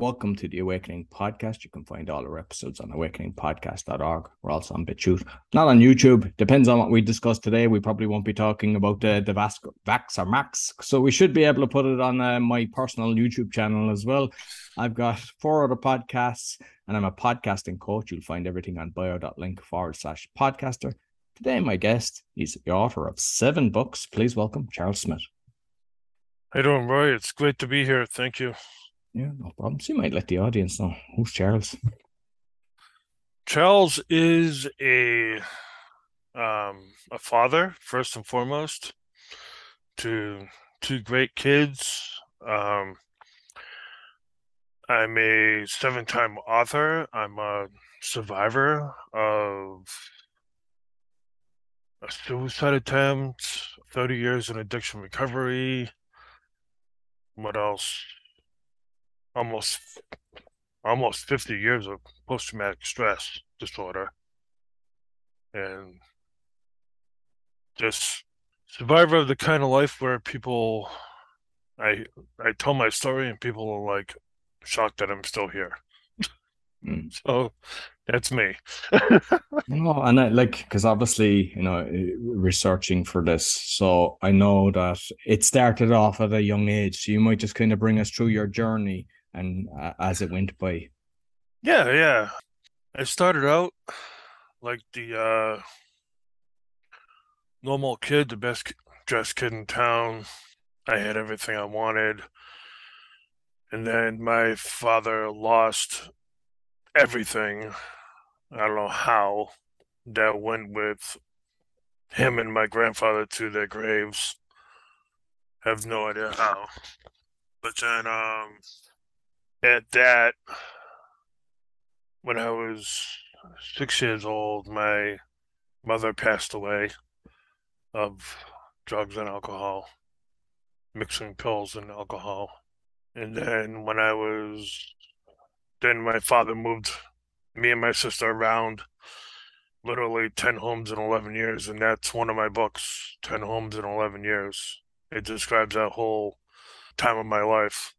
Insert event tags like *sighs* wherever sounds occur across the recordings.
Welcome to the Awakening Podcast. You can find all our episodes on awakeningpodcast.org. We're also on BitChute, not on YouTube. Depends on what we discuss today. We probably won't be talking about the, the Vax, Vax or Max. So we should be able to put it on uh, my personal YouTube channel as well. I've got four other podcasts and I'm a podcasting coach. You'll find everything on bio.link forward slash podcaster. Today, my guest is the author of seven books. Please welcome Charles Smith. You doing, Roy? It's great to be here. Thank you. Yeah, no problems. You might let the audience know who's Charles. Charles is a um, a father first and foremost to two great kids. Um, I'm a seven-time author. I'm a survivor of a suicide attempt, 30 years in addiction recovery. What else? Almost almost 50 years of post-traumatic stress disorder. And just survivor of the kind of life where people i i tell my story and people are like shocked that i'm still here. Mm. *laughs* so that's me. *laughs* No and I, like because obviously you know researching for this so i know that it started off at a young age so you might just kind of bring us through your journey and uh, as it went by? Yeah, yeah. I started out like the uh, normal kid, the best dressed kid in town. I had everything I wanted. And then my father lost everything. I don't know how that went with him and my grandfather to their graves. Have no idea how. But then um at that, when I was six years old, my mother passed away of drugs and alcohol, mixing pills and alcohol. And then when I was, then my father moved me and my sister around literally 10 homes in 11 years. And that's one of my books, 10 Homes in 11 Years. It describes that whole time of my life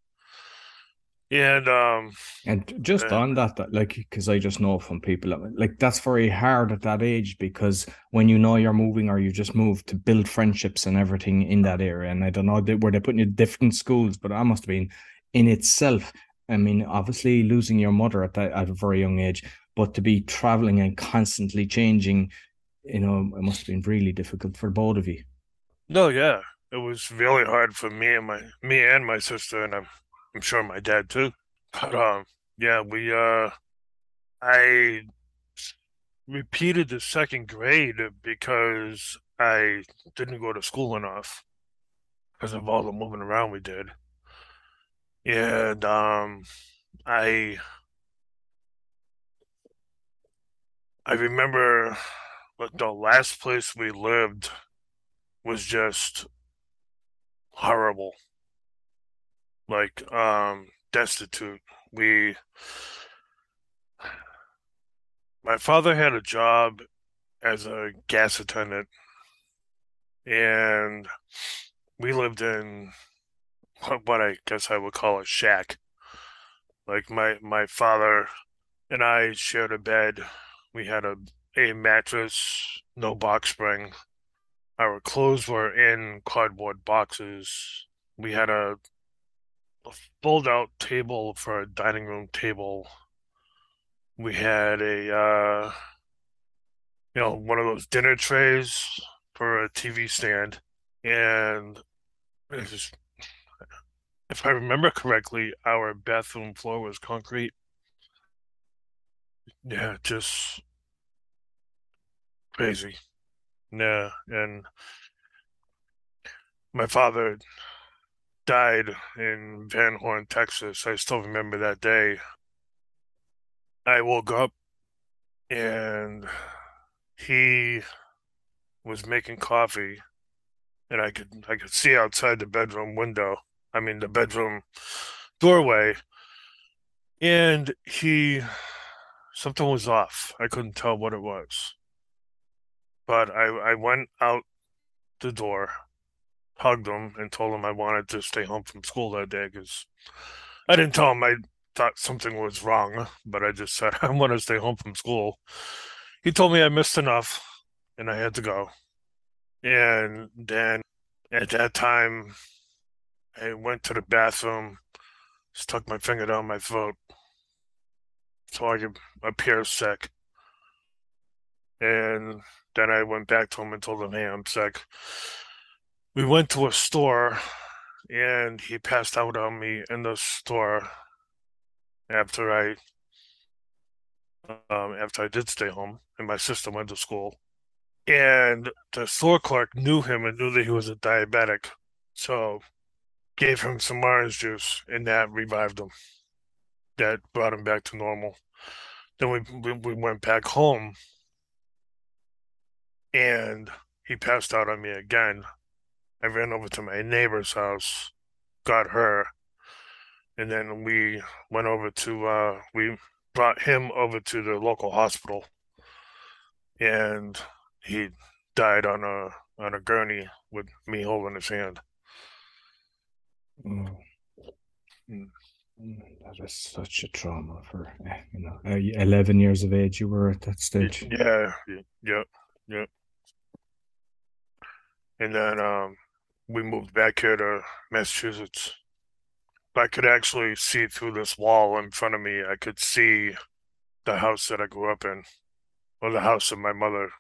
and um and just uh, on that, that like because i just know from people like that's very hard at that age because when you know you're moving or you just moved to build friendships and everything in that area. And i don't know where they're putting you different schools but that must have been in itself. I mean obviously losing your mother at that at a very young age but to be traveling and constantly changing you know it must have been really difficult for both of you. No yeah. It was really hard for me and my me and my sister and i'm I'm sure my dad too. But um, yeah, we uh, I repeated the second grade because I didn't go to school enough because of all the moving around we did. And um, I I remember like the last place we lived was just horrible like um destitute. We my father had a job as a gas attendant and we lived in what I guess I would call a shack. Like my my father and I shared a bed. We had a a mattress, no box spring. Our clothes were in cardboard boxes. We had a a fold out table for a dining room table. We had a uh you know, one of those dinner trays for a TV stand and just, if I remember correctly, our bathroom floor was concrete. Yeah, just crazy. Yeah, and my father died in Van Horn, Texas. I still remember that day. I woke up and he was making coffee and I could I could see outside the bedroom window. I mean the bedroom doorway. And he something was off. I couldn't tell what it was. But I I went out the door hugged him and told him I wanted to stay home from school that day because I didn't tell him I thought something was wrong, but I just said *laughs* I want to stay home from school. He told me I missed enough and I had to go. And then at that time, I went to the bathroom, stuck my finger down my throat so I could appear sick. And then I went back to him and told him, hey, I'm sick. We went to a store and he passed out on me in the store after I um, after I did stay home and my sister went to school. And the store clerk knew him and knew that he was a diabetic. So gave him some orange juice and that revived him. That brought him back to normal. Then we, we, we went back home and he passed out on me again. I ran over to my neighbor's house, got her, and then we went over to uh we brought him over to the local hospital and he died on a on a gurney with me holding his hand. Oh. Mm. Mm, That is such a trauma for eh, you know. Uh, Eleven years of age, you were at that stage. Yeah, yeah, yeah. yep. And then um we moved back here to Massachusetts. I could actually see through this wall in front of me. I could see the house that I grew up in, or the house that my mother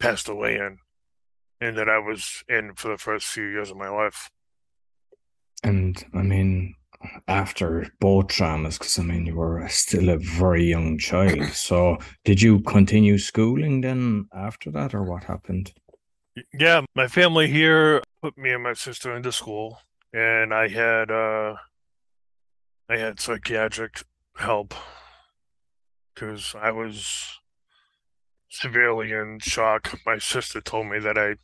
passed away in, and that I was in for the first few years of my life. And I mean, after both traumas, because I mean, you were still a very young child. *clears throat* So, did you continue schooling then after that, or what happened? Yeah, my family here put me and my sister into school, and I had uh I had psychiatric help because I was severely in shock. My sister told me that I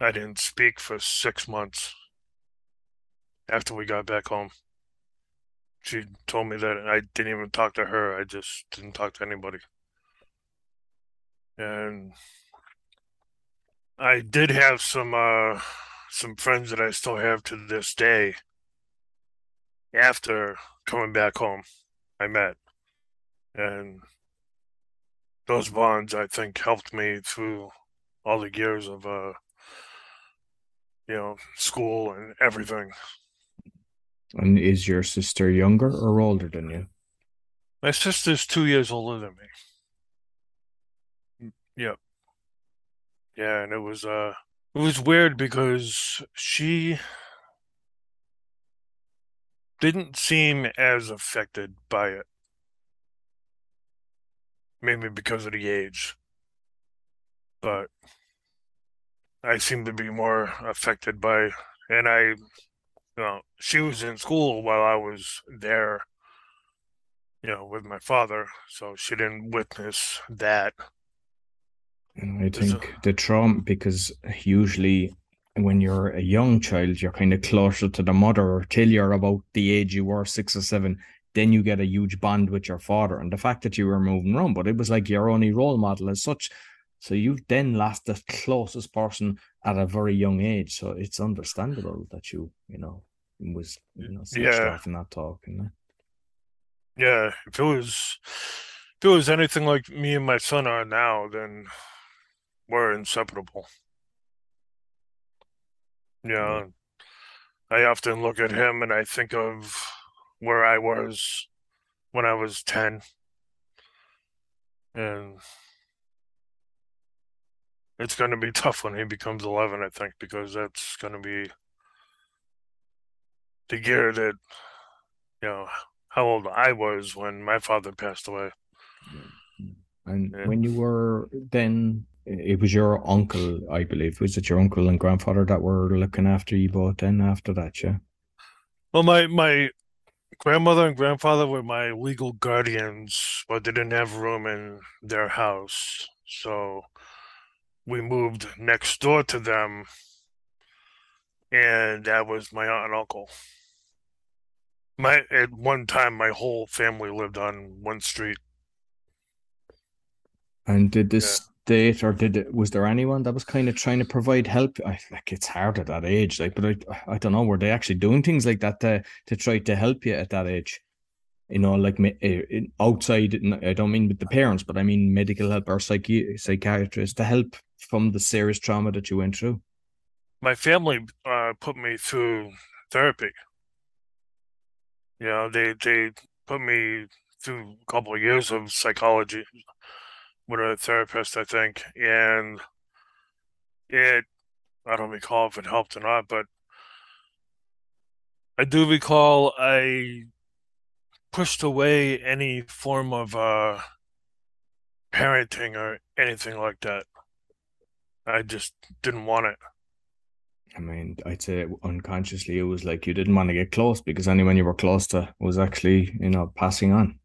I didn't speak for six months after we got back home. She told me that I didn't even talk to her. I just didn't talk to anybody. And I did have some uh some friends that I still have to this day after coming back home. I met. And those bonds I think helped me through all the years of uh you know, school and everything. And is your sister younger or older than you? My sister's two years older than me. Yep. Yeah, and it was uh it was weird because she didn't seem as affected by it. Maybe because of the age. But I seem to be more affected by and I you know, she was in school while I was there, you know, with my father, so she didn't witness that. I think the trauma, because usually when you're a young child, you're kind of closer to the mother till you're about the age you were six or seven. Then you get a huge bond with your father, and the fact that you were moving around, but it was like your only role model as such. So you've then lost the closest person at a very young age. So it's understandable that you, you know, was you know Yeah. off and not talking. Yeah, if it was if it was anything like me and my son are now, then we're inseparable. Yeah. Mm-hmm. I often look at him and I think of where I was when I was 10. And it's going to be tough when he becomes 11, I think, because that's going to be the year that, you know, how old I was when my father passed away. And Yeah. when you were then, it was your uncle, I believe. Was it your uncle and grandfather that were looking after you both then after that? Yeah. Well, my my grandmother and grandfather were my legal guardians, but they didn't have room in their house. So we moved next door to them, and that was my aunt and uncle. My at one time, my whole family lived on one street. And did the Yeah. State or did it, was there anyone that was kind of trying to provide help? I like it's hard at that age, like, but I I don't know, were they actually doing things like that to to try to help you at that age? you know, like eh, outside, I don't mean with the parents, but I mean medical help or psychi- psychiatrists to help from the serious trauma that you went through? My family uh, put me through therapy. You know, they they put me through a couple of years of psychology with a therapist, I think, and it I don't recall if it helped or not, but I do recall I pushed away any form of uh, parenting or anything like that. I just didn't want it. I mean, I'd say unconsciously it was like you didn't want to get close because anyone you were close to was actually, you know, passing on.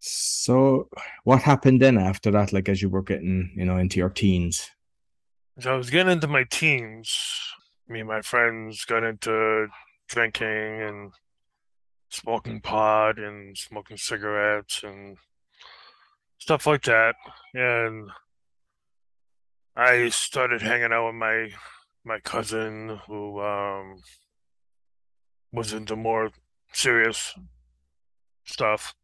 So, what happened then after that? Like, as you were getting, you know, into your teens? So I was getting into my teens. Me and my friends got into drinking and smoking pot and smoking cigarettes and stuff like that. And I started hanging out with my my cousin who um, was into more serious stuff.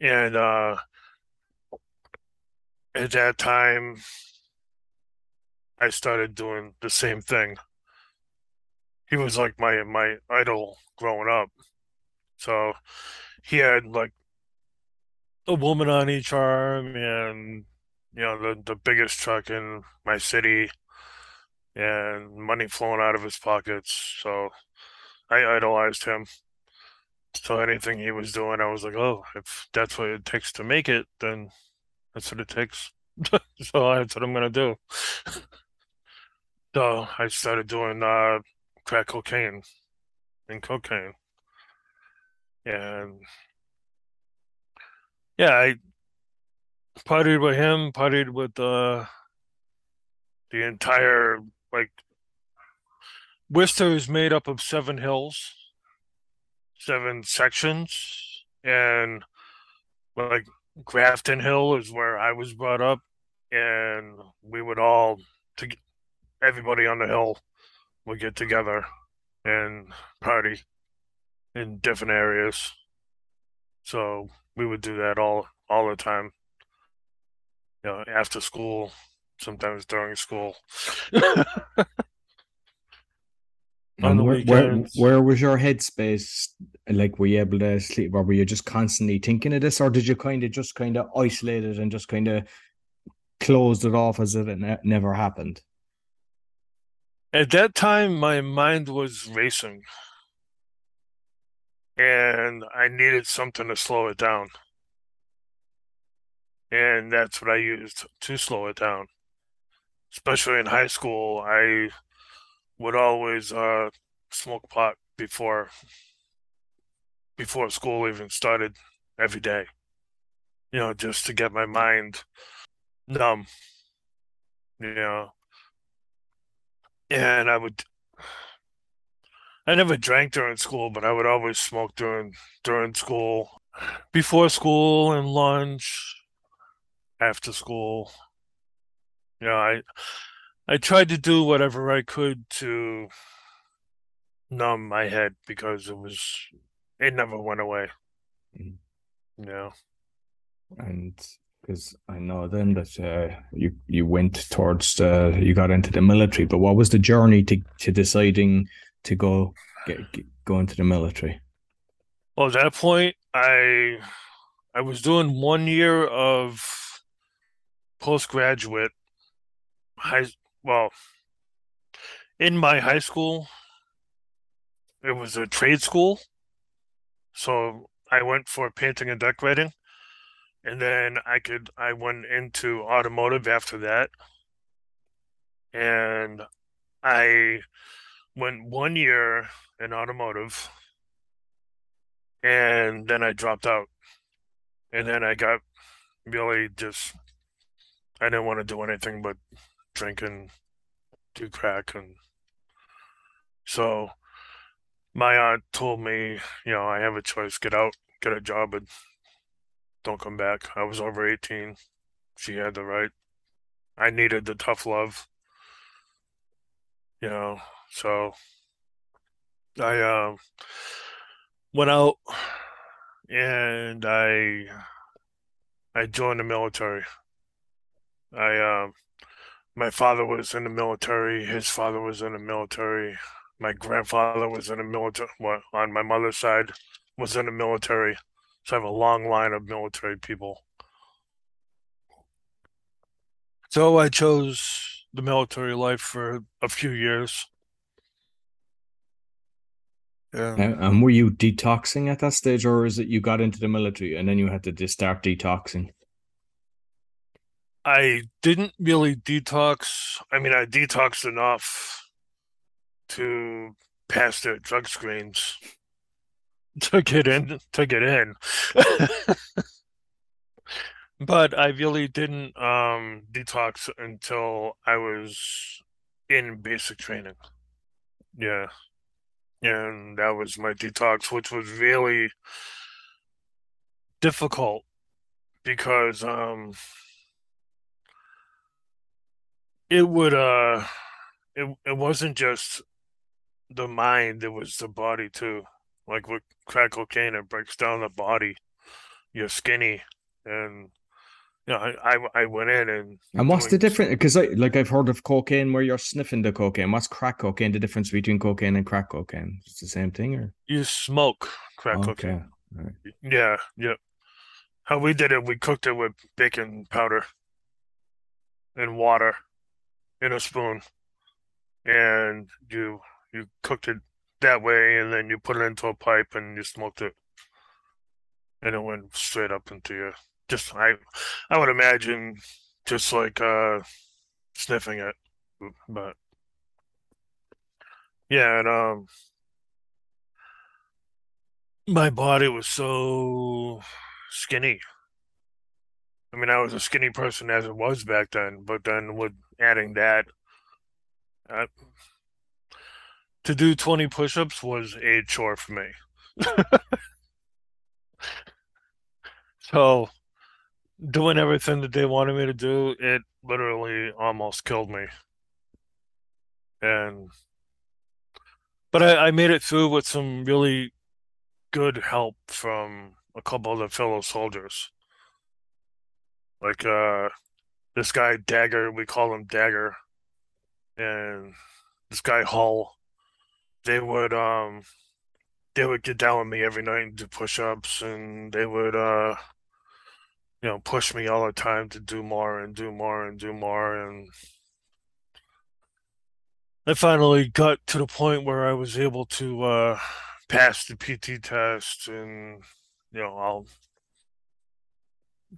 And uh, at that time, I started doing the same thing. He was like my my idol growing up. So he had like a woman on each arm and you know the the biggest truck in my city and money flowing out of his pockets. So I idolized him. So anything he was doing, I was like, oh, if that's what it takes to make it, then that's what it takes. *laughs* so that's what I'm gonna do. so I started doing uh, crack cocaine and cocaine, and yeah, I partied with him, partied with uh, the entire like Worcester is made up of seven hills, seven sections, and like Grafton Hill is where I was brought up, and we would all to everybody on the hill would get together and party in different areas. So we would do that all all the time. You know, after school, sometimes during school. *laughs* *laughs* On where, where, where was your headspace? Like, were you able to sleep, or were you just constantly thinking of this, or did you kind of just kind of isolate it and just kind of closed it off as if it ne- never happened? At that time, my mind was racing, and I needed something to slow it down, and that's what I used to slow it down especially in high school, I would always uh, smoke pot before before school even started every day. You know, just to get my mind numb. You know. And I would I never drank during school, but I would always smoke during during school, before school and lunch, after school. You know, I I tried to do whatever I could to numb my head because it was it never went away. Mm-hmm. Yeah. And because I know then that uh, you you went towards the you got into the military, but what was the journey to to deciding to go get, get go into the military? Well, at that point, I I was doing one year of postgraduate high well in my high school it was a trade school. So i went for painting and decorating. And then i could i went into automotive after that. And i went one year in automotive. And then i dropped out. And then i got really just i didn't want to do anything but drink and do crack and so my aunt told me, you know, I have a choice, get out, get a job and don't come back. I was over 18. She had the right. I needed the tough love. You know, so I um went out and I I joined the military. I um my father was in the military, his father was in the military, my grandfather was in the military well, on my mother's side was in the military. So I have a long line of military people. So I chose the military life for a few years. Yeah. And were you detoxing at that stage, or is it you got into the military and then you had to start detoxing? I didn't really detox. I mean, I detoxed enough to pass their drug screens *laughs* to get in to get in. *laughs* but I really didn't um detox until I was in basic training. Yeah. And that was my detox, which was really difficult because um it would uh it it wasn't just the mind, it was the body too. Like with crack cocaine, it breaks down the body. You're skinny and you know, I, I, I went in and and what's the difference? Because I like I've heard of cocaine where you're sniffing the cocaine. What's crack cocaine? The difference between cocaine and crack cocaine? It's the same thing, or you smoke crack okay. cocaine? Right. Yeah, yeah. How we did it, we cooked it with baking powder and water in a spoon, and you you cooked it that way, and then you put it into a pipe and you smoked it, and it went straight up into your. Just I, I would imagine, just like uh, sniffing it, but yeah, and um, my body was so skinny. I mean, I was a skinny person as it was back then, but then with adding that, uh, to do 20 push-ups was a chore for me. *laughs* so doing everything that they wanted me to do, it literally almost killed me. And but I, I made it through with some really good help from a couple of the fellow soldiers. Like uh this guy Dagger, we call him Dagger, and this guy Hull they would um they would get down with me every night and do push ups and they would uh you know push me all the time to do more and do more and do more. And I finally got to the point where I was able to uh pass the PT test and you know I'll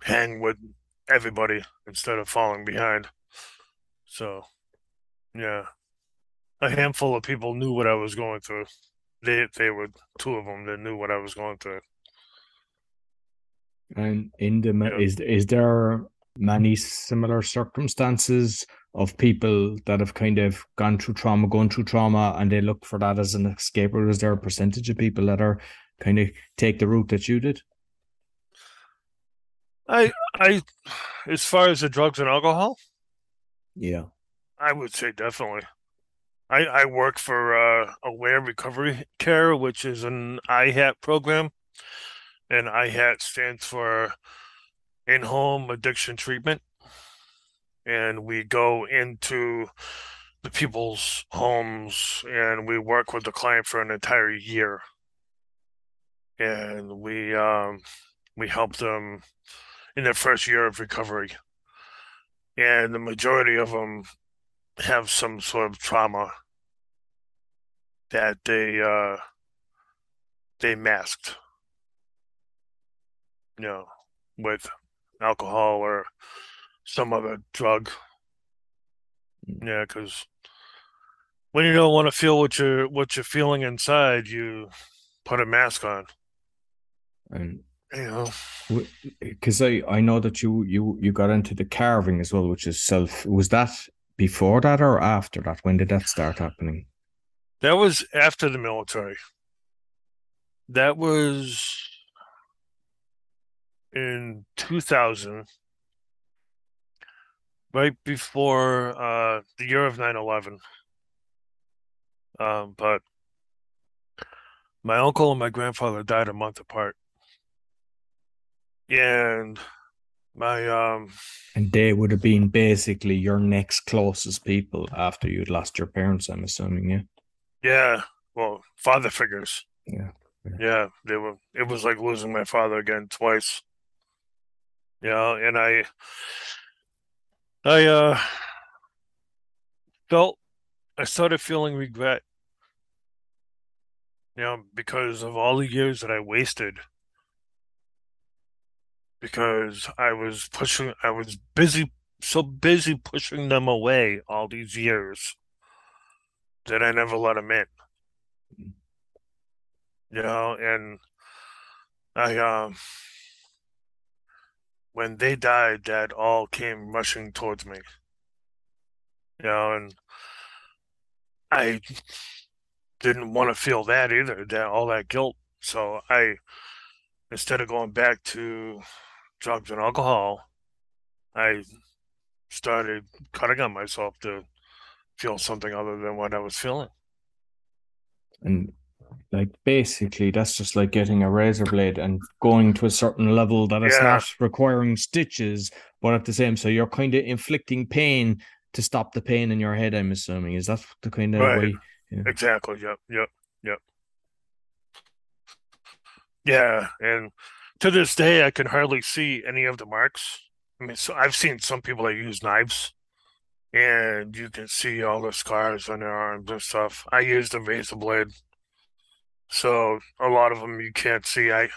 hang with everybody instead of falling behind. So yeah a handful of people knew what I was going through. They they were two of them that knew what I was going through. And in the yeah. is is there many similar circumstances of people that have kind of gone through trauma, gone through trauma, and they look for that as an escape, or is there a percentage of people that are kind of take the route that you did? I I as far as the drugs and alcohol, yeah, I would say definitely. I, I work for uh, Aware Recovery Care, which is an IHAT program. And IHAT stands for In Home Addiction Treatment. And we go into the people's homes and we work with the client for an entire year. And we um, we help them in their first year of recovery. And the majority of them have some sort of trauma that they uh they masked you know with alcohol or some other drug yeah because when you don't want to feel what you're what you're feeling inside you put a mask on and you know because i i know that you you you got into the carving as well which is self was that before that or after that? When did that start happening? That was after the military. That was in 2000, right before uh, the year of 9 11. Um, but my uncle and my grandfather died a month apart. And my um And they would have been basically your next closest people after you'd lost your parents, I'm assuming, yeah. yeah, well, father figures. Yeah. Yeah, they were it was like losing my father again twice. Yeah, and I I uh felt I started feeling regret, you know, because of all the years that I wasted. Because I was pushing, I was busy, so busy pushing them away all these years that I never let them in. You know, and I, um, when they died, that all came rushing towards me. You know, and I didn't want to feel that either, that all that guilt. So I, instead of going back to drugs and alcohol, I started cutting on myself to feel something other than what I was feeling. And like basically that's just like getting a razor blade and going to a certain level that is Yeah. not requiring stitches, but at the same so you're kind of inflicting pain to stop the pain in your head, I'm assuming. Is that the kind of Right. way? Exactly. Yep. Yep. Yep. Yeah. And to this day, I can hardly see any of the marks. I mean, so I've seen some people that use knives and you can see all the scars on their arms and stuff. I used a razor blade. So a lot of them you can't see. I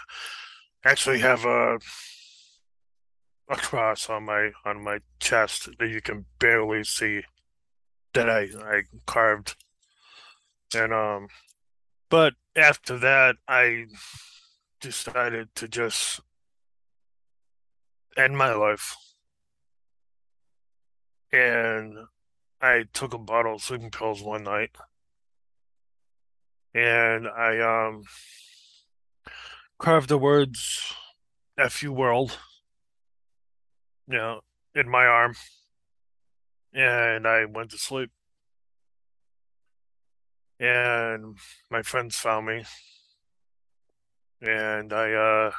actually have a a cross on my on my chest that you can barely see that I I carved. And um but after that I decided to just end my life. And I took a bottle of sleeping pills one night. And I um carved the words F you world, you know, in my arm. And I went to sleep. And my friends found me. And I uh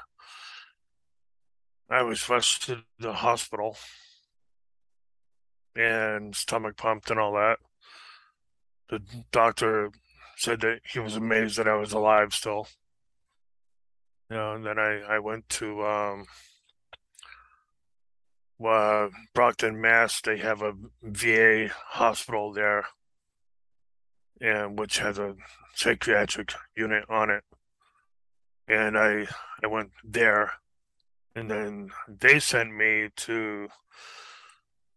I was rushed to the hospital and stomach pumped and all that. The doctor said that he was amazed that I was alive still. You know, and then I, I went to um uh, Brockton, Mass. They have a VA hospital there, and which has a psychiatric unit on it. And I I went there, and then they sent me to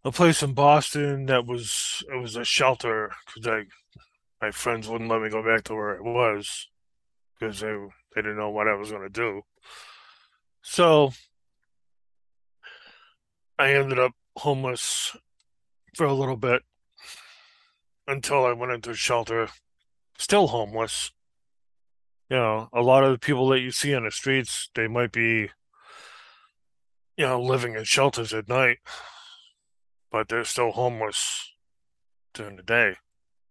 a place in Boston that was it was a shelter because I my friends wouldn't let me go back to where it was because they they didn't know what I was going to do. So I ended up homeless for a little bit until I went into a shelter, still homeless. You know, a lot of the people that you see on the streets, they might be, you know, living in shelters at night, but they're still homeless during the day.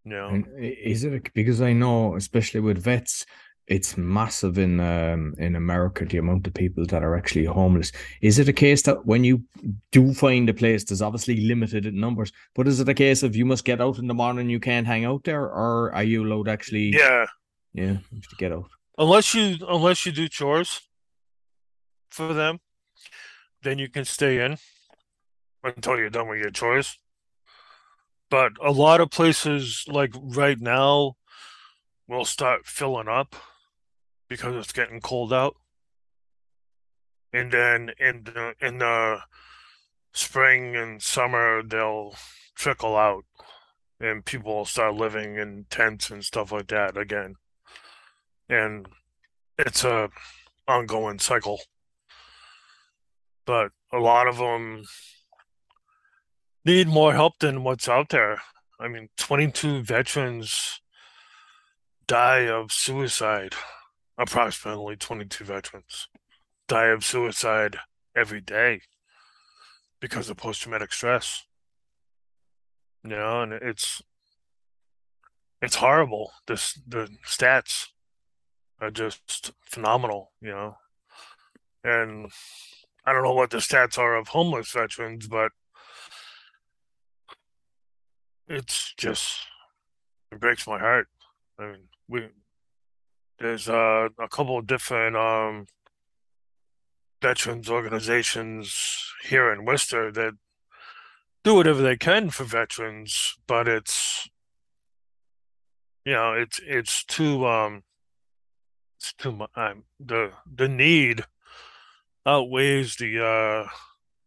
You know, And is it because I know, especially with vets, it's massive in um in America the amount of people that are actually homeless. Is it a case that when you do find a place, there's obviously limited in numbers, but is it a case of you must get out in the morning, you can't hang out there, or are you allowed actually? yeah, yeah, to get out. unless you unless you do chores for them, then you can stay in until you're done with your chores. But a lot of places, like right now, will start filling up because it's getting cold out. And then in the in the spring and summer, they'll trickle out, and people will start living in tents and stuff like that again. And it's a ongoing cycle. But a lot of them need more help than what's out there. I mean, 22 veterans die of suicide, approximately 22 veterans die of suicide every day because of post-traumatic stress. You know, and it's it's horrible. This the stats. Are just phenomenal, you know. And I don't know what the stats are of homeless veterans, but it's just it breaks my heart. I mean, we there's uh, a couple of different um, veterans organizations here in Worcester that do whatever they can for veterans, but it's you know it's it's too um it's too much. Um, the the need outweighs the uh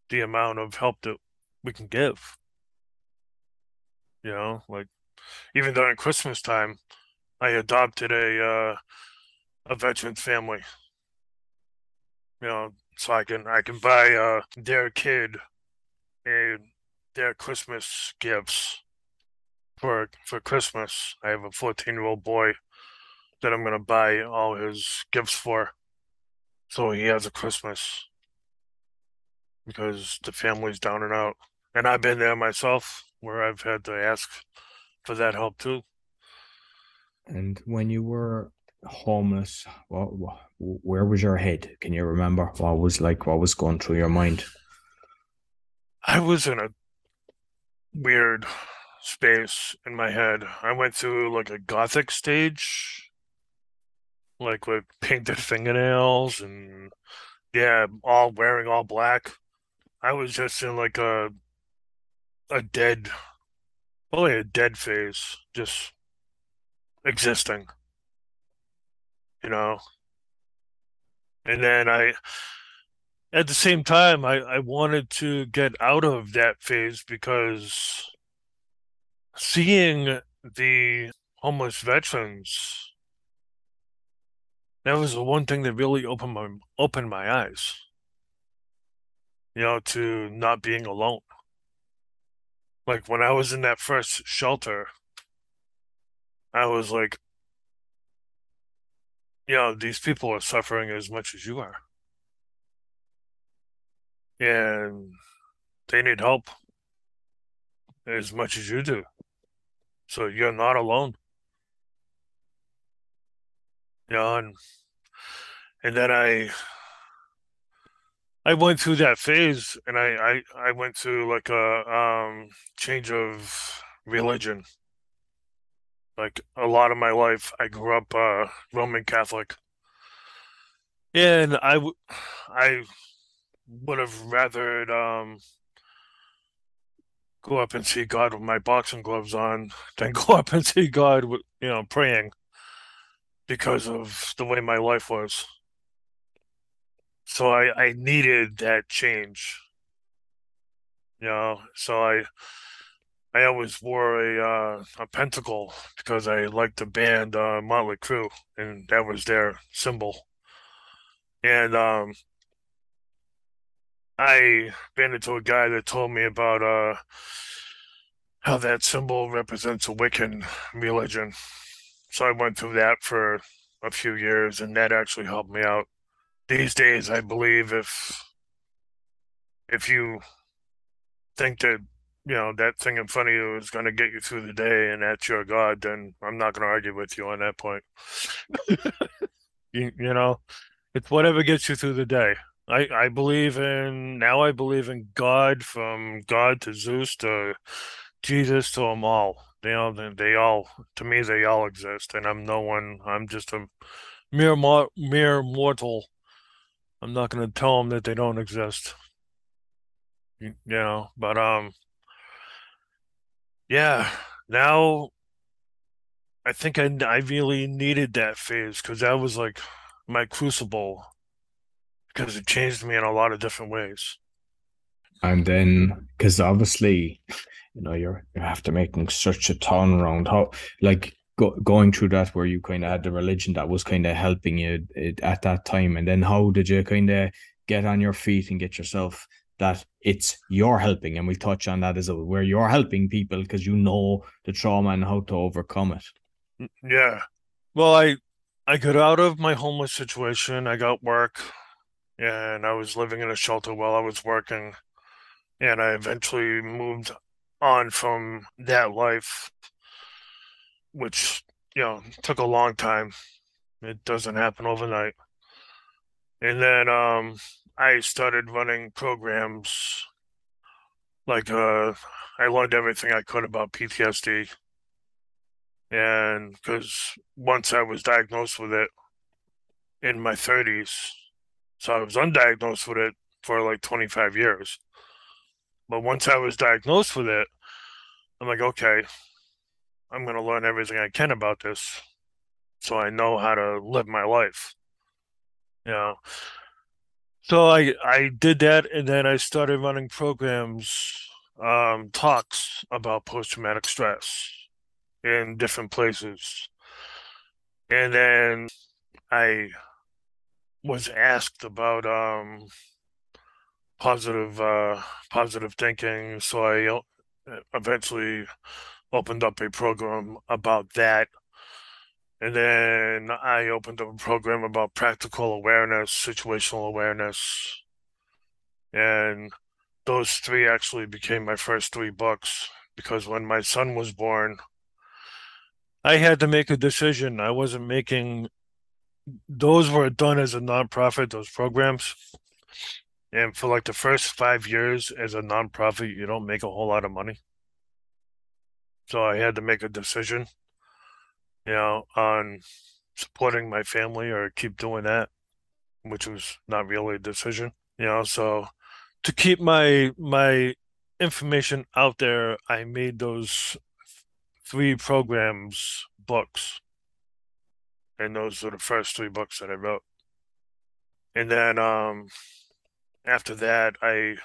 the amount of help that we can give. You know, like even during Christmas time, I adopted a uh, a veteran's family. You know, so I can I can buy uh, their kid a their Christmas gifts for for Christmas. I have a 14 year old boy that I'm gonna buy all his gifts for, so he has a Christmas because the family's down and out, and I've been there myself where I've had to ask for that help too. And when you were homeless, what, what, where was your head? Can you remember what was like? What was going through your mind? I was in a weird space in my head. I went through like a gothic stage, like with painted fingernails and yeah, all wearing all black. I was just in like a a dead, probably a dead phase, just existing, you know. And then I, at the same time, I, I wanted to get out of that phase because seeing the homeless veterans, that was the one thing that really opened my opened my eyes. You know, to not being alone. Like when I was in that first shelter, I was like, you know, these people are suffering as much as you are. And they need help as much as you do. So you're not alone. You know, and and then I I went through that phase and I, I, I went to like a um change of religion. Like a lot of my life, I grew up uh, Roman Catholic, and I, w- I would have rathered um, go up and see God with my boxing gloves on than go up and see God with you know praying because of the way my life was. So I, I needed that change. You know, so I I always wore a uh, a pentacle because I liked the band uh, Motley Crue, and that was their symbol. And um, I ran into a guy that told me about uh, how that symbol represents a Wiccan religion. So I went through that for a few years, and that actually helped me out. These days, I believe if if you think that you know that thing in front of you is going to get you through the day and that's your god then i'm not going to argue with you on that point. *laughs* You, you know it's whatever gets you through the day. I i believe in now i believe in god from god to zeus to jesus to them all you know they, all to me they all exist and i'm no one i'm just a mere mere mortal i'm not going to tell them that they don't exist you know but um yeah, now I think I I really needed that phase because that was like my crucible because it changed me in a lot of different ways. And then, because obviously, you know, you're you're after making such a turnaround. How like go, going through that where you kind of had the religion that was kind of helping you at that time, and then how did you kind of get on your feet and get yourself that it's you're helping, and we'll touch on that as well, where you're helping people because you know the trauma and how to overcome it. Mm, yeah. Well, I I got out of my homeless situation. I got work, and I was living in a shelter while I was working, and I eventually moved on from that life, which you know took a long time. It doesn't happen overnight. And then um, I started running programs like uh, I learned everything I could about PTSD. And because once I was diagnosed with it in my 30s, so I was undiagnosed with it for like 25 years. But once I was diagnosed with it, I'm like, okay, I'm going to learn everything I can about this so I know how to live my life. You know. So I I did that and then I started running programs um talks about post traumatic stress in different places. And then I was asked about um positive uh positive thinking so I uh, eventually opened up a program about that and then I opened up a program about practical awareness, situational awareness. And those three actually became my first three books because when my son was born, I had to make a decision. I wasn't making those were done as a nonprofit, those programs. And for like the first five years as a nonprofit, you don't make a whole lot of money. So I had to make a decision you know, on supporting my family or keep doing that, which was not really a decision, you know. So to keep my my information out there, I made those three programs books. And those are the first three books that I wrote. And then um after that I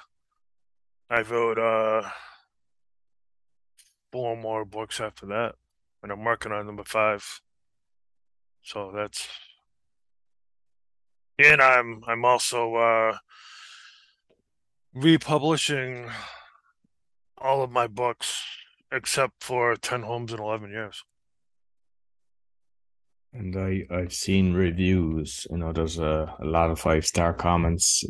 I wrote uh four more books after that and I'm working on number five. So that's and I'm I'm also uh republishing all of my books except for 10 homes in 11 years. And I, I've seen reviews, you know, there's a, a lot of five star comments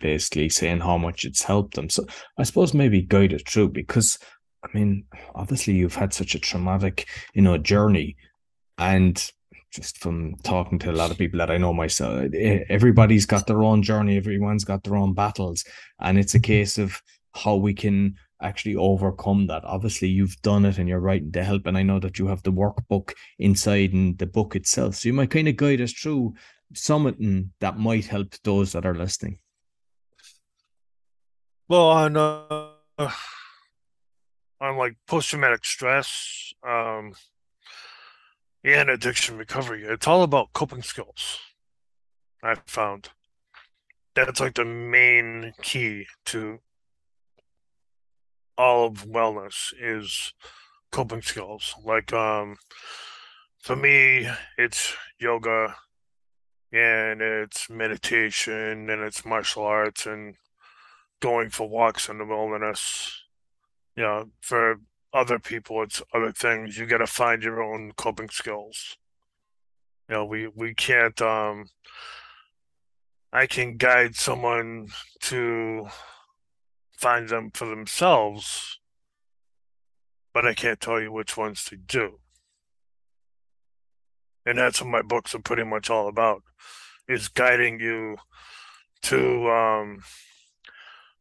basically saying how much it's helped them. So I suppose maybe guide it through because I mean, obviously you've had such a traumatic, you know, journey, and just from talking to a lot of people that I know myself, everybody's got their own journey, everyone's got their own battles, and it's a case of how we can actually overcome that. Obviously, you've done it and you're writing to help, and I know that you have the workbook inside and the book itself, so you might kind of guide us through something that might help those that are listening. Well, on uh on like post traumatic stress um, and addiction recovery. It's all about coping skills. I've found that's like the main key to all of wellness is coping skills. Like um, for me, it's yoga and it's meditation and it's martial arts and going for walks in the wilderness you know, for other people, it's other things. You got to find your own coping skills. You know, we we can't. Um, I can guide someone to find them for themselves, but I can't tell you which ones to do. And that's what my books are pretty much all about: is guiding you to um,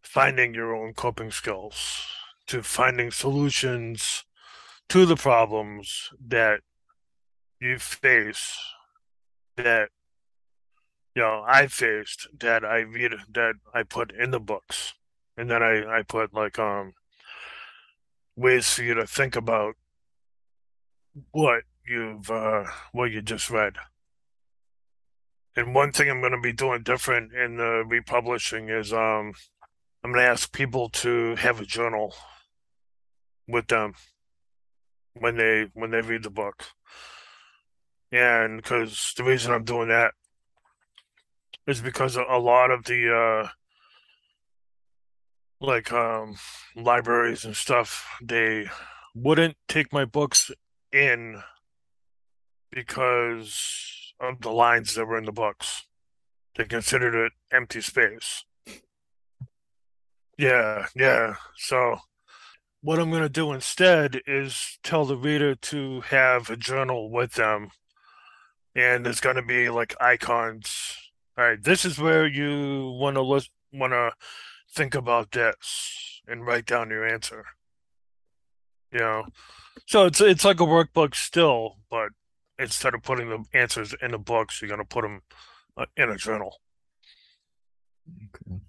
finding your own coping skills to finding solutions to the problems that you face that you know I faced that I read that I put in the books and then I I put like um ways for you to think about what you've uh what you just read. And one thing I'm going to be doing different in the republishing is um I'm going to ask people to have a journal with them when they when they read the book. And because the reason I'm doing that is because a lot of the uh like um libraries and stuff they wouldn't take my books in because of the lines that were in the books. They considered it empty space. Yeah, yeah. So what I'm going to do instead is tell the reader to have a journal with them and there's gonna be like icons. All right, this is where you want to list, want to think about this and write down your answer. You know, so it's it's like a workbook still, but instead of putting the answers in the books, you're gonna put them uh, in a journal. Okay.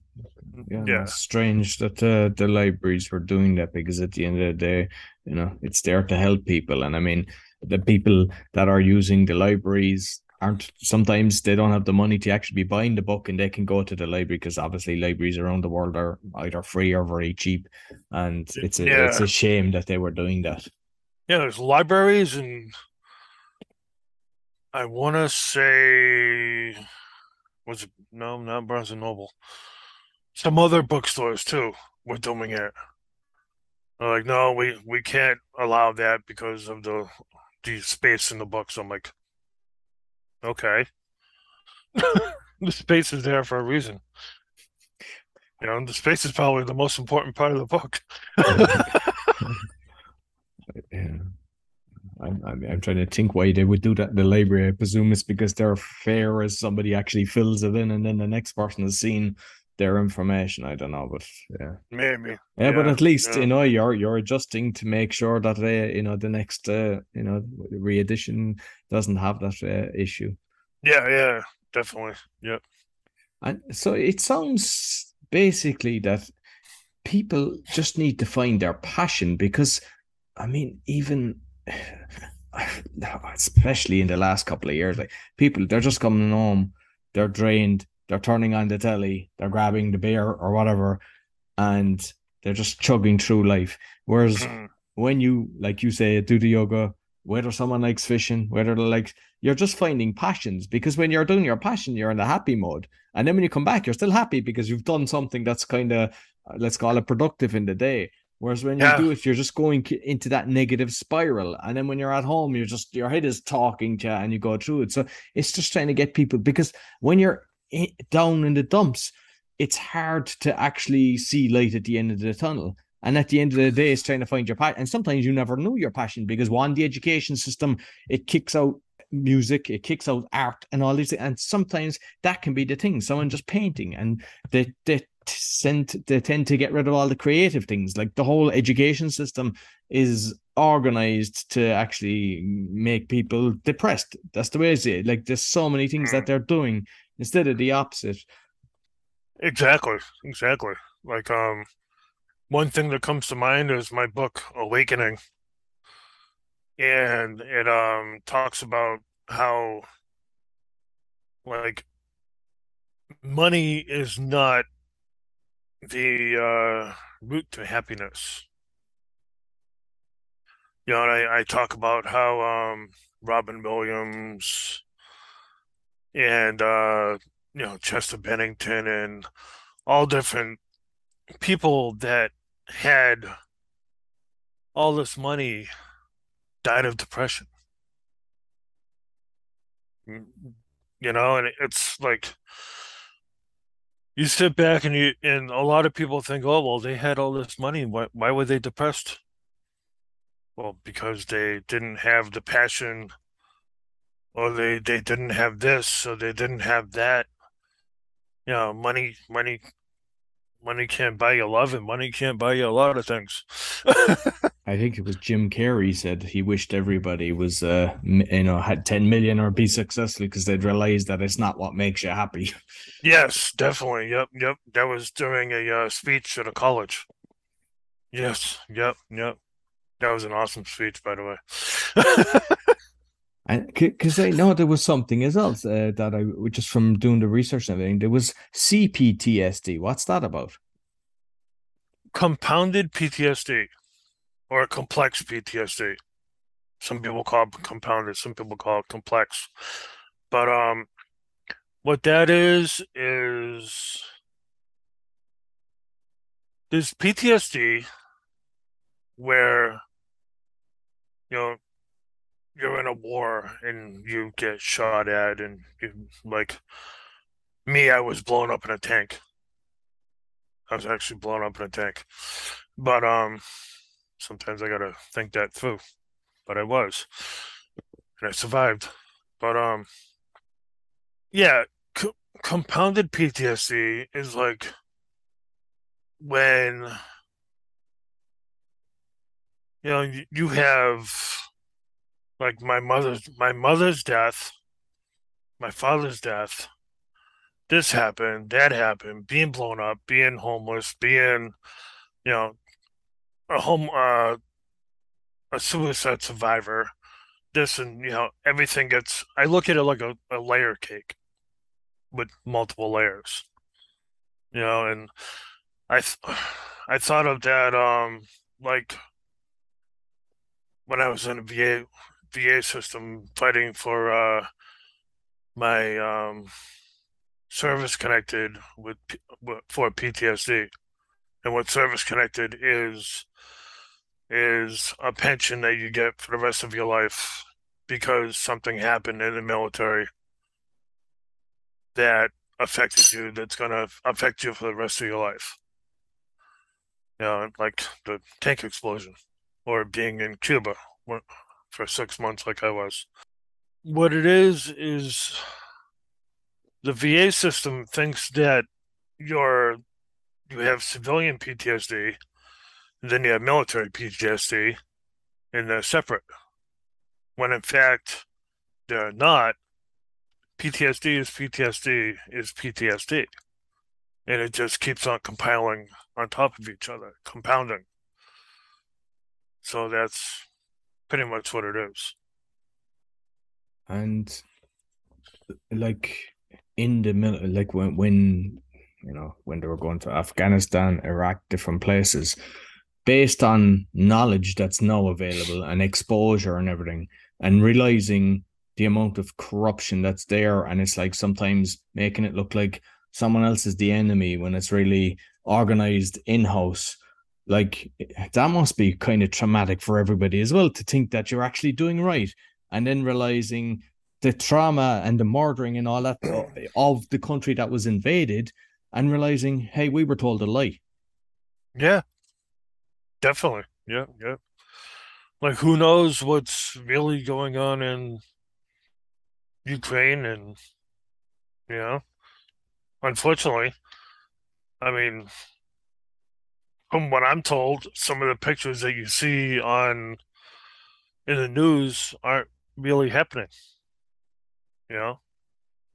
Yeah, yeah. It's strange that uh, the libraries were doing that because at the end of the day, you know, it's there to help people. And I mean, the people that are using the libraries aren't sometimes they don't have the money to actually be buying the book and they can go to the library because obviously libraries around the world are either free or very cheap. And it's a yeah. it's a shame that they were doing that. Yeah there's libraries and i want to say was it no not barnes and noble. Some other bookstores too were doing it. They're like no we we can't allow that because of the the space in the books. I'm like Okay. *laughs* the space is there for a reason. You know, the space is probably the most important part of the book. *laughs* yeah. I'm, I'm, I'm, trying to think why they would do that in the library. I presume it's because they're fair as somebody actually fills it in and then the next person is seen their information. I don't know, but yeah, maybe. Yeah, yeah but at least yeah. you know you're you're adjusting to make sure that uh, you know the next uh, you know reedition doesn't have that uh, issue. Yeah, yeah, definitely. Yep. And so it sounds basically that people just need to find their passion because, I mean, even *sighs* especially in the last couple of years, like people, they're just coming home, they're drained, they're turning on the telly, they're grabbing the beer or whatever, and they're just chugging through life. Whereas mm. when you, like you say, do the yoga, whether someone likes fishing, whether they like, you're just finding passions because when you're doing your passion, you're in the happy mode. And then when you come back, you're still happy because you've done something that's kind of, uh, let's call it productive in the day. Whereas when yeah. you do it, you're just going into that negative spiral. And then when you're at home, you're just, your head is talking to you and you go through it. So it's just trying to get people because when you're down in the dumps, it's hard to actually see light at the end of the tunnel. And at the end of the day, it's trying to find your passion. And sometimes you never know your passion because one, the education system, it kicks out music, it kicks out art and all these. And sometimes that can be the thing. Someone just painting and they, they tend, they tend to get rid of all the creative things. Like the whole education system is organized to actually make people depressed. That's the way I see it. Like there's so many things that they're doing instead of the opposite. Exactly. Exactly. Like, um, one thing that comes to mind is my book Awakening, and it um talks about how like money is not the uh, route to happiness. You know, I, I talk about how um, Robin Williams and uh, you know Chester Bennington and all different people that had all this money died of depression. You know, and it's like you sit back and you and a lot of people think, oh well, they had all this money. Why why were they depressed? Well, because they didn't have the passion or they they didn't have this, so they didn't have that. You know, money money money can't buy you love and money can't buy you a lot of things. *laughs* I think it was Jim Carrey said he wished everybody was uh you know had 10 million or be successful because they'd realize that it's not what makes you happy. *laughs* Yes, definitely. Yep, yep. That was during a uh, speech at a college. Yes, yep, yep. That was an awesome speech, by the way. *laughs* And because I know there was something well uh, that I just from doing the research and everything, there was CPTSD. What's that about? Compounded PTSD or complex PTSD. Some people call it compounded, some people call it complex. But um what that is is there's PTSD where you know you're in a war and you get shot at and you like me i was blown up in a tank. I was actually blown up in a tank. But um sometimes i gotta think that through. But i was. And i survived. But um, yeah, co- compounded PTSD is like when you know you, you have like my mother's my mother's death, my father's death. This happened, that happened, being blown up, being homeless, being, you know, a home uh a suicide survivor. This and you know, everything gets I look at it like a, a layer cake with multiple layers. You know, and I th I thought of that um like when I was in a VA VA system fighting for uh my um service connected with for PTSD. And what service connected is is a pension that you get for the rest of your life because something happened in the military that affected you that's going to affect you for the rest of your life. You know, like the tank explosion or being in Cuba for six months, like I was. What it is, is the VA system thinks that you're you have civilian PTSD, then you have military PTSD, and they're separate. When in fact they're not. PTSD is PTSD is PTSD. And it just keeps on compiling on top of each other, compounding. So that's pretty much what it is. And like in the middle, like when when you know when they were going to Afghanistan, Iraq, different places, based on knowledge that's now available and exposure and everything, and realizing the amount of corruption that's there, and it's like sometimes making it look like someone else is the enemy when it's really organized in house. Like that must be kind of traumatic for everybody as well to think that you're actually doing right and then realizing the trauma and the murdering and all that of the country that was invaded and realizing, hey, we were told a lie. Yeah, definitely. Yeah, yeah. Like who knows what's really going on in Ukraine and you know, unfortunately, I mean, from what I'm told, some of the pictures that you see on in the news aren't really happening. You know,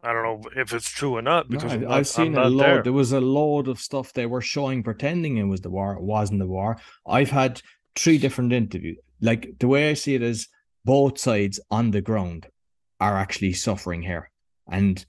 I don't know if it's true or not No, because I'm I, I've seen a load. there. There was a load of stuff they were showing, pretending it was the war. It wasn't the war. I've had three different interviews. Like the way I see it is, both sides on the ground are actually suffering here, and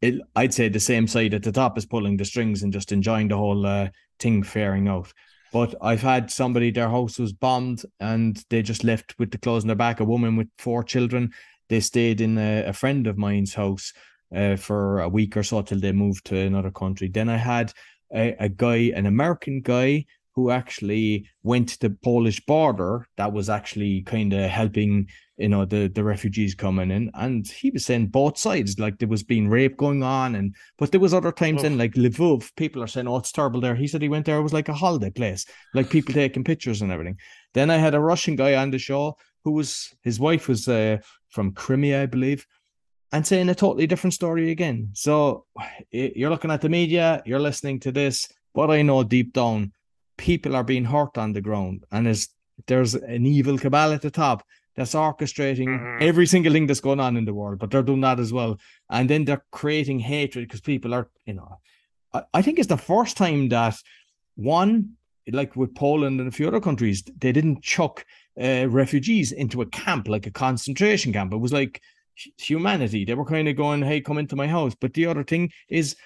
it, I'd say the same side at the top is pulling the strings and just enjoying the whole uh, thing faring out. But I've had somebody, their house was bombed and they just left with the clothes in their back. A woman with four children. They stayed in a, a friend of mine's house uh, for a week or so till they moved to another country. Then I had a, a guy, an American guy, who actually went to the Polish border. That was actually kind of helping, you know, the the refugees coming in, and he was saying both sides, like there was being rape going on, and but there was other times in like Lvov, people are saying, oh, it's terrible there. He said he went there, it was like a holiday place, like people *laughs* taking pictures and everything. Then I had a Russian guy on the show who was his wife was uh, from Crimea, I believe and saying a totally different story again. So *sighs* you're looking at the media, you're listening to this, but I know deep down people are being hurt on the ground, and there's there's an evil cabal at the top that's orchestrating Mhm. every single thing that's going on in the world, but they're doing that as well, and then they're creating hatred because people are, you know, I, I think it's the first time that one like with Poland and a few other countries, they didn't chuck uh, refugees into a camp like a concentration camp. It was like humanity. They were kind of going, "Hey, come into my house." But the other thing is,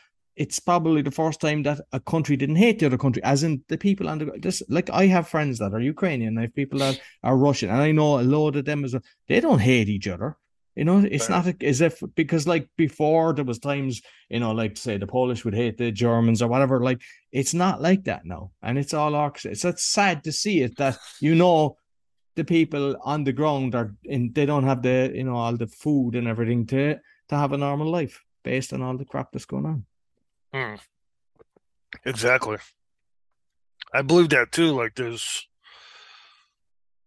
it's probably the first time that a country didn't hate the other country, as in the people on the just like I have friends that are Ukrainian, I have people that are Russian, and I know a load of them as well. They don't hate each other. You know, it's not as if because like before there was times, you know, like say the Polish would hate the Germans or whatever. Like it's not like that now, and it's all orchestrated. So it's sad to see it that you know the people on the ground are in they don't have the you know all the food and everything to to have a normal life based on all the crap that's going on. Hmm. Exactly. I believe that too. Like there's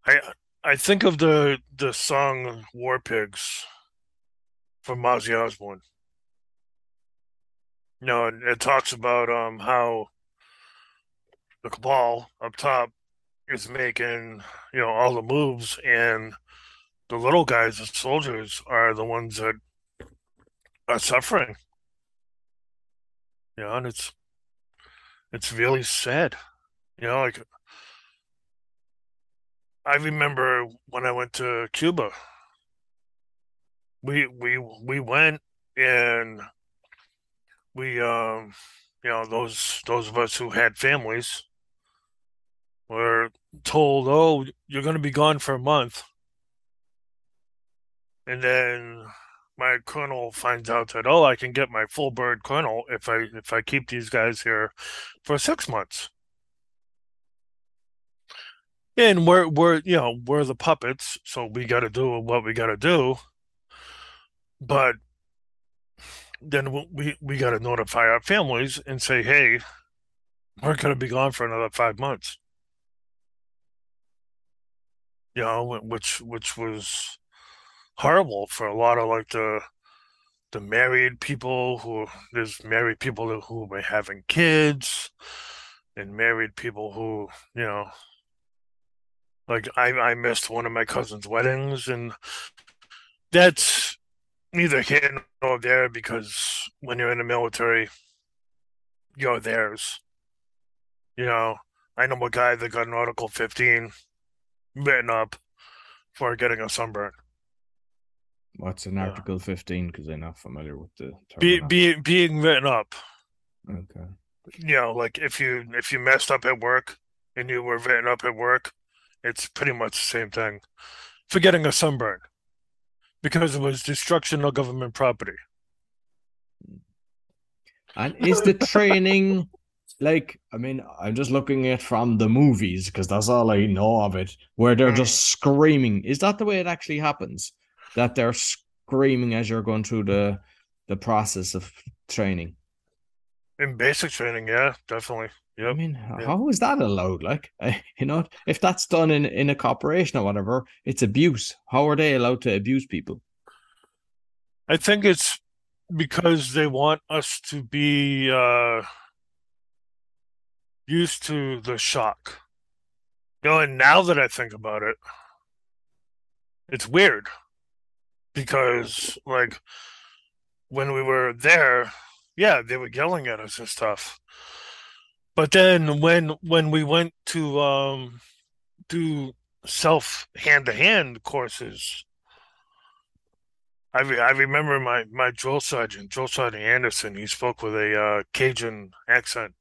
I I think of the the song War Pigs from Ozzy Osbourne. You know, it, it talks about um how the cabal up top is making you know all the moves, and the little guys, the soldiers, are the ones that are suffering. You know, and it's it's really sad. You know, like I remember when I went to Cuba. We we we went and we um you know those those of us who had families were told, "Oh, you're going to be gone for a month," and then my colonel finds out that, "Oh, I can get my full bird colonel if I if I keep these guys here for six months." And we're we're you know we're the puppets, so we got to do what we got to do. But then we we got to notify our families and say, "Hey, we're going to be gone for another five months." You know, which which was horrible for a lot of like the the married people who there's married people who were having kids and married people who you know like I, I missed one of my cousin's weddings, and that's neither here nor there because when you're in the military, you're theirs. You know, I know a guy that got an Article 15 written up for getting a sunburn. What's an Article 15? Because I'm not familiar with the term. Be, be, being written up. Okay. You know, like if you if you messed up at work and you were written up at work, it's pretty much the same thing. For getting a sunburn because it was destruction of government property. And is the *laughs* training like I mean, I'm just looking at from the movies because that's all I know of it, where they're just mm. screaming. Is that the way it actually happens? That they're screaming as you're going through the the process of training. In basic training, yeah, definitely. Yep. I mean, how is that allowed? Like, *laughs* you know, if that's done in in a corporation or whatever, it's abuse. How are they allowed to abuse people? I think it's because they want us to be uh used to the shock. You know, and now that I think about it, it's weird because, like, when we were there, yeah, they were yelling at us and stuff but then when when we went to um do self hand to hand courses, I re- I remember my my drill sergeant, drill sergeant Anderson. He spoke with a uh, Cajun accent,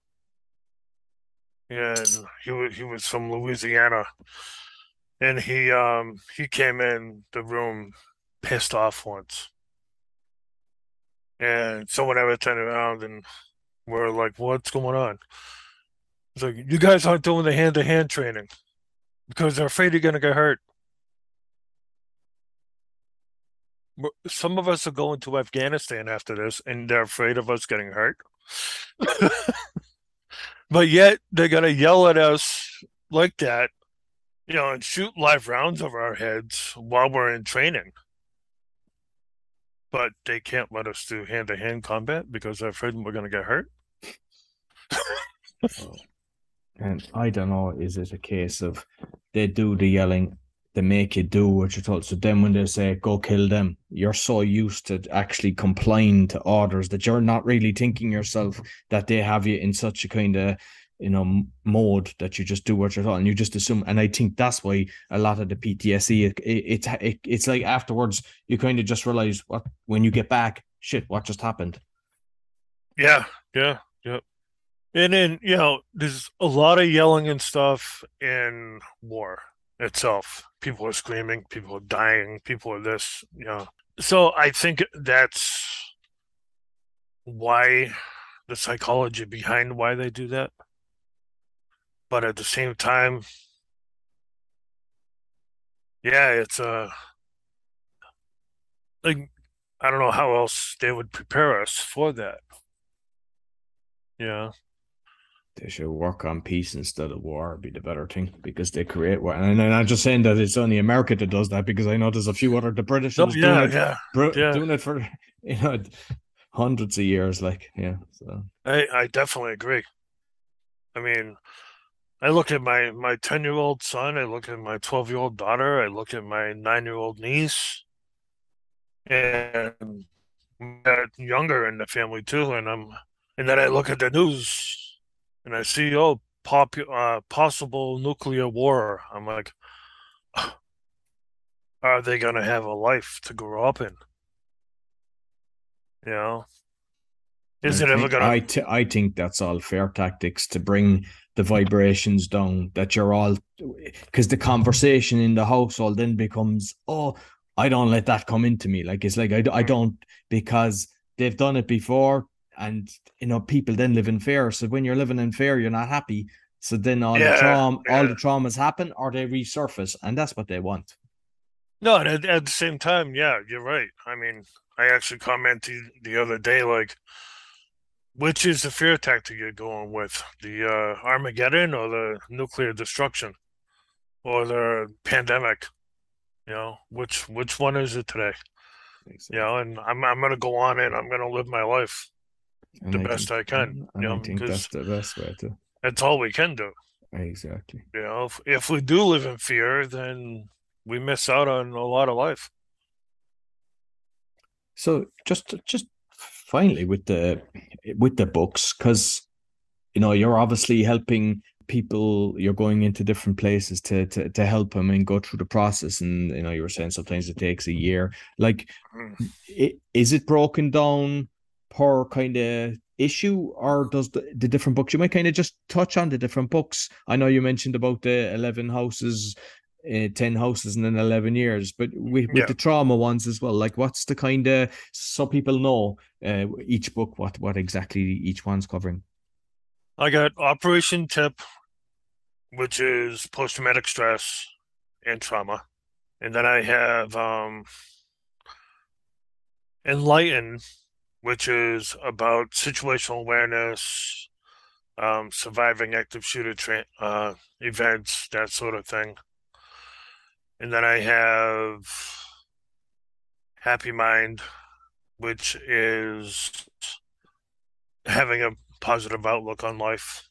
and he was he was from Louisiana, and he um he came in the room pissed off once, and someone ever turned around and we're like, "What's going on?" It's like you guys aren't doing the hand to hand training because they're afraid you're going to get hurt. Some of us are going to Afghanistan after this, and they're afraid of us getting hurt. *laughs* but yet they're going to yell at us like that, you know, and shoot live rounds over our heads while we're in training. But they can't let us do hand to hand combat because they're afraid we're going to get hurt. *laughs* And I don't know, is it a case of they do the yelling, they make you do what you're told. So then when they say go kill them, you're so used to actually complying to orders that you're not really thinking yourself that they have you in such a kind of you know mode that you just do what you're told and you just assume and i think that's why a lot of the ptsd it, it, it it's like afterwards you kind of just realize what when you get back shit what just happened yeah yeah yeah and then, you know, there's a lot of yelling and stuff in war itself. People are screaming, people are dying, people are this, you know. So I think that's why the psychology behind why they do that. But at the same time, yeah, it's a uh, like I don't know how else they would prepare us for that. Yeah. they should work on peace instead of war be the better thing because they create war. And I'm not just saying that it's only America that does that because I know there's a few other the British Oh, doing yeah, it, yeah. br- yeah. doing it for *laughs* you know hundreds of years. Like yeah, so I, I definitely agree. I mean, I look at my my 10 year old son, I look at my 12 year old daughter, I look at my nine year old niece, and younger in the family too. And I'm, and then I look at the news and I see, oh, pop, uh, possible nuclear war. I'm like, *sighs* are they gonna have a life to grow up in? You know, is I it ever gonna? I t- I think that's all fair tactics to bring the vibrations down. That you're all because the conversation in the household then becomes, oh, I don't let that come into me. Like it's like I, Mm. don't because they've done it before, and you know people then live in fear. So when you're living in fear, you're not happy. So then all Yeah, the trauma, all the traumas happen, or they resurface, and that's what they want. No, and at, at the same time, yeah, you're right. I mean, I actually commented the other day, like, which is the fear tactic you're going with? The uh, Armageddon or the nuclear destruction or the pandemic? You know, which which one is it today? You know, and I'm I'm gonna go on and I'm gonna live my life. And the I best I can, you I know, think that's the best way to That's all we can do. exactly. You know, if, if we do live in fear, then we miss out on a lot of life. So just just finally with the with the books, because you know you're obviously helping people. You're going into different places to to to help them and go through the process. And you know you were saying sometimes it takes a year. Like, is it broken down per kind of issue, or does the, the different books? You might kind of just touch on the different books. I know you mentioned about the eleven houses. Uh, 10 houses in 11 years but with, with Yeah. the trauma ones as well like what's the kind of so people know uh, each book what what exactly each one's covering I got Operation Tip, which is post traumatic stress and trauma. And then I have um, Enlighten, which is about situational awareness, um, surviving active shooter tra- uh, events, that sort of thing. And then I have Happy Mind, which is having a positive outlook on life.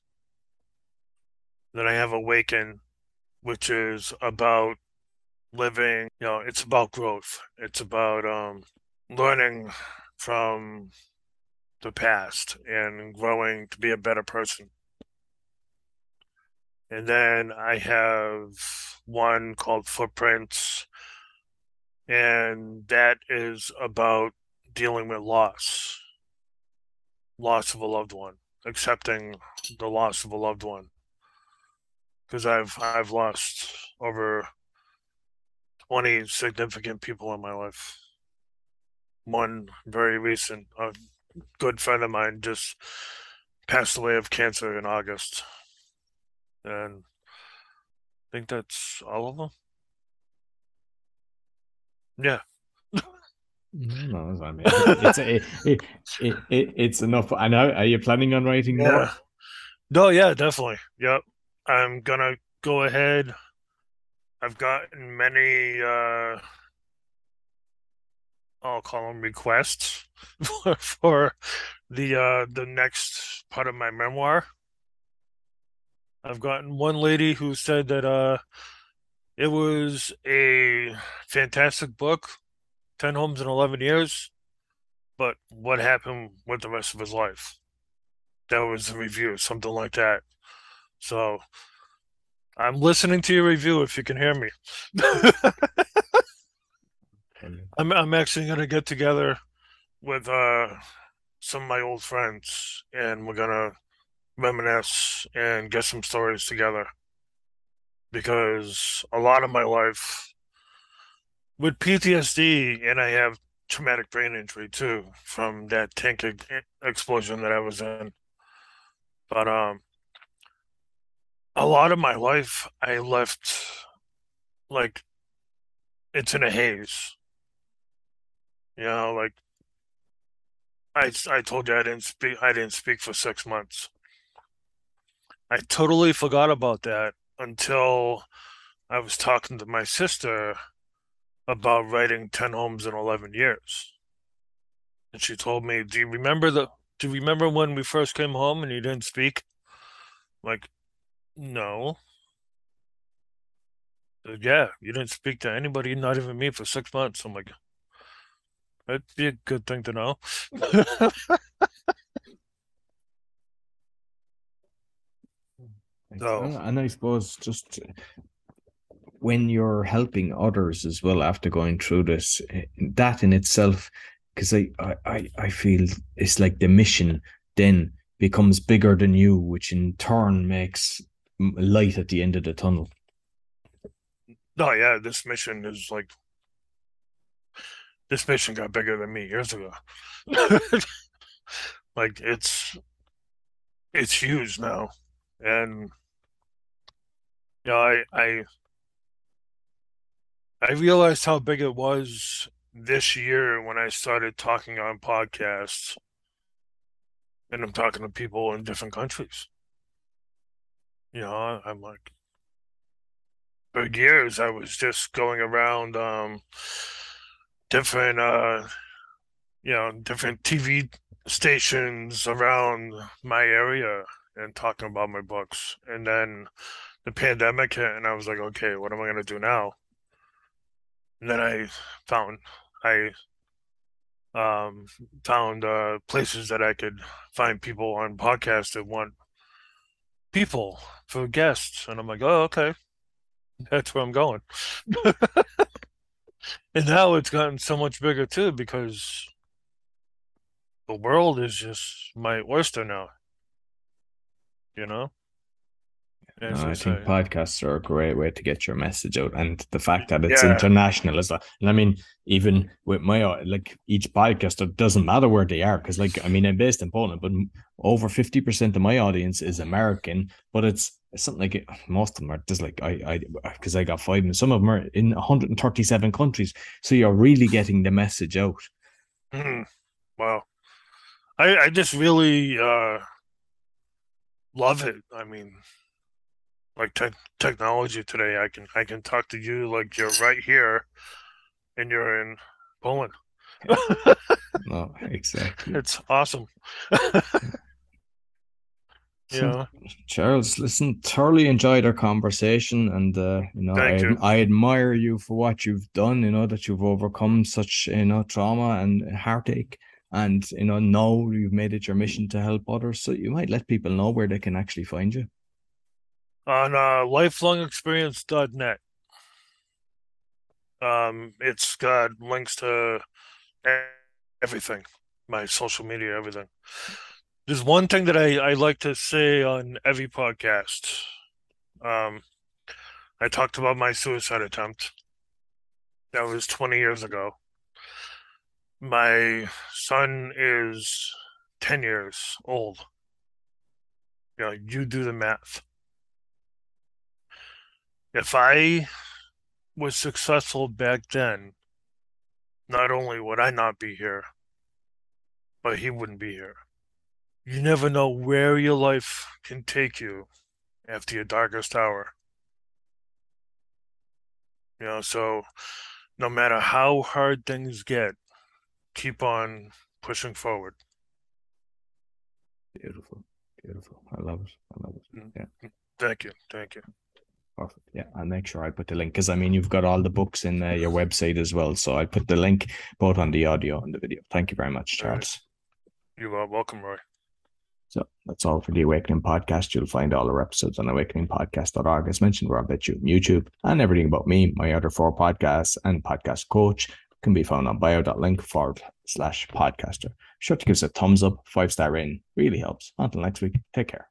Then I have Awaken, which is about living, you know, it's about growth. It's about um, learning from the past and growing to be a better person. And then I have one called Footprints, and that is about dealing with loss loss of a loved one, accepting the loss of a loved one. Because I've I've lost over twenty significant people in my life. One very recent, a good friend of mine just passed away of cancer in August, and think that's all of them. Yeah, no, I mean, it's it, it, it, it, it's enough i know are you planning on writing more No, yeah, definitely. Yep. I'm gonna go ahead. I've gotten many uh I'll call them requests *laughs* for, for the uh the next part of my memoir. I've gotten one lady who said that uh it was a fantastic book, 10 homes in 11 years, but what happened with the rest of his life? That was the review, something like that. So I'm listening to your review if you can hear me. *laughs* I'm I'm actually gonna get together with uh some of my old friends and we're gonna reminisce and get some stories together. Because a lot of my life with PTSD and I have traumatic brain injury too from that tank explosion that I was in. But um a lot of my life I left like it's in a haze. You know, like I I told you I didn't speak I didn't speak for six months. I totally forgot about that until I was talking to my sister about writing 10 homes in 11 years. And she told me, "Do you remember the do you remember when we first came home and you didn't speak?" like, "No." yeah, you didn't speak to anybody, not even me, for six months. I'm like, that'd be a good thing to know. *laughs* so, and I suppose just when you're helping others as well after going through this, eh, that in itself, because I, I, I feel it's like the mission then becomes bigger than you, which in turn makes light at the end of the tunnel. Oh yeah, this mission is like this mission got bigger than me years ago. *laughs* like it's it's huge now. And yeah, I I I realized how big it was this year when I started talking on podcasts and I'm talking to people in different countries. You know, I'm like, for years I was just going around um, different uh, you know different TV stations around my area and talking about my books and then the pandemic hit and I was like okay what am I to do now and then I found I um, found uh, places that I could find people on podcasts that want people for guests and I'm like oh okay that's where I'm going. *laughs* and now it's gotten so much bigger too because the world is just my oyster now. You know? No, I think podcasts are a great way to get your message out, and the fact that it's yeah. international as well. And I mean, even with my like each podcaster, doesn't matter where they are, because like I mean, I'm based in Poland, but over fifty percent of my audience is American. But it's, it's something like most of them are just like I I because I got five, and some of them are in 137 countries. So you're really getting the message out. Mm, wow, I I just really uh love it. I mean like te- technology today. I can I can talk to you like you're right here, and you're in Poland. *laughs* no, exactly. It's awesome. *laughs* yeah, Charles, listen, thoroughly enjoyed our conversation, and uh, you know, I, you. I admire you for what you've done. You know that you've overcome such you know trauma and heartache, and you know now you've made it your mission to help others. So you might let people know where they can actually find you on uh, lifelongexperience.net. Um, it's got links to everything, my social media, everything. There's one thing that I, I like to say on every podcast. Um, I talked about my suicide attempt. That was 20 years ago. My son is 10 years old. You know, you do the math if I was successful back then, not only would I not be here, but he wouldn't be here. You never know where your life can take you after your darkest hour. You know, so no matter how hard things get, keep on pushing forward. Beautiful. Beautiful. I love it. I love it. Mm. Yeah. Thank you. Thank you. Perfect. Yeah, I'll make sure I put the link because I mean you've got all the books in uh, your website as well, so I'll put the link both on the audio and the video. Thank you very much, Charles. You are welcome, Roy. So that's all for the Awakening Podcast. You'll find all our episodes on awakeningpodcast.org. As mentioned, we're on BitChute, YouTube, and everything about me, my other four podcasts, and podcast coach can be found on bio.link forward slash podcaster. Be sure to give us a thumbs up, five star rating. Really helps. Until next week, take care.